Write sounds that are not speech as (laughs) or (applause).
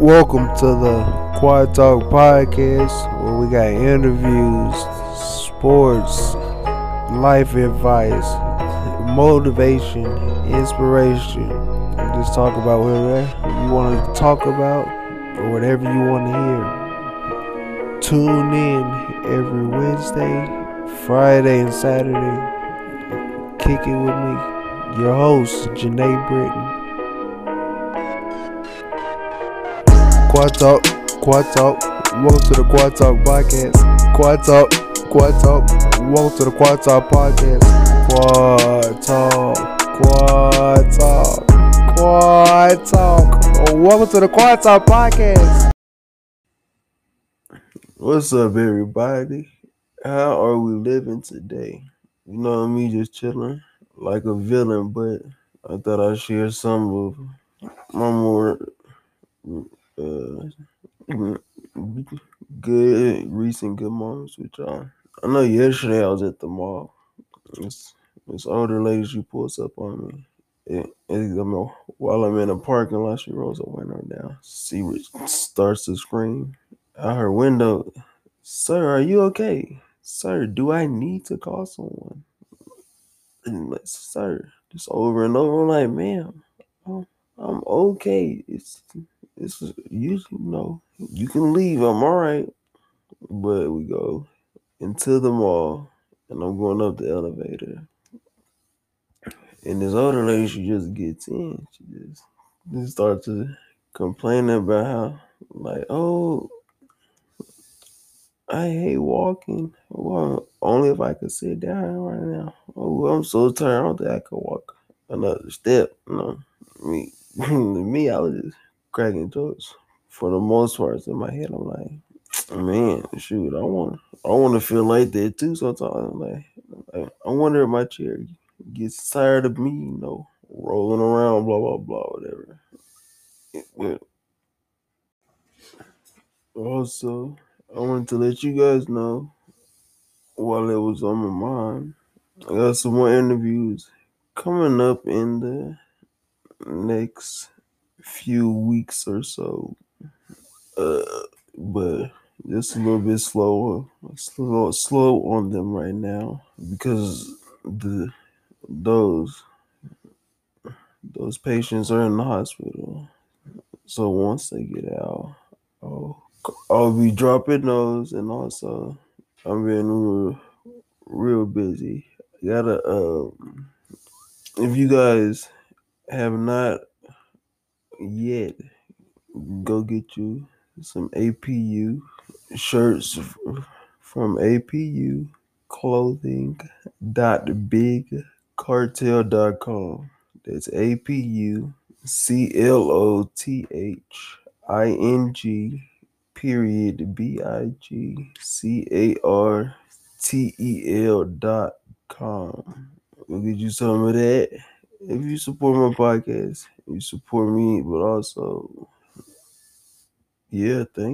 Welcome to the Quad Talk Podcast, where we got interviews, sports, life advice, motivation, inspiration. Just talk about whatever you want to talk about or whatever you want to hear. Tune in every Wednesday, Friday, and Saturday. Kick it with me, your host, Janae Britton. Quad Talk, Quad Talk. Welcome to the Quad Talk Podcast. Quad Talk, Quad Talk. Welcome to the Quad Talk Podcast. Quad Talk, Quad Talk, Quad Talk. Welcome to the Quad Talk Podcast. What's up, everybody? How are we living today? You know me, just chilling like a villain, but I thought I'd share some of my more uh, good recent good moments with y'all. I know yesterday I was at the mall. This, this older lady she pulls up on me. It, it, I mean, while I'm in a parking lot, she rolls her window down. She starts to scream out her window. Sir, are you okay? Sir, do I need to call someone? And like, sir, just over and over. I'm like, ma'am, I'm, I'm okay. It's it's you know you can leave. I'm all right, but we go into the mall, and I'm going up the elevator, and this older lady she just gets in. She just just starts to complain about how like oh. I hate walking. Well, only if I could sit down right now. Oh, I'm so tired. I don't think I could walk another step. No, me, (laughs) me, I was just cracking jokes for the most part. In my head, I'm like, man, shoot, I want, I want to feel like that too. Sometimes, like, I wonder if my chair gets tired of me, you know, rolling around, blah blah blah, whatever. Also, I wanted to let you guys know while it was on my mind, I got some more interviews coming up in the next few weeks or so. Uh, but just a little bit slower, slow, slow on them right now because the those those patients are in the hospital. So once they get out, I'll, I'll be dropping those, and also I'm being real, real busy. I gotta um, if you guys have not yet, go get you some APU shirts from APU clothing dot bigcartel.com. That's APU C L O T H I N G period B I G C A R T E L dot com. We'll get you some of that. If you support my podcast, you support me, but also, yeah, thank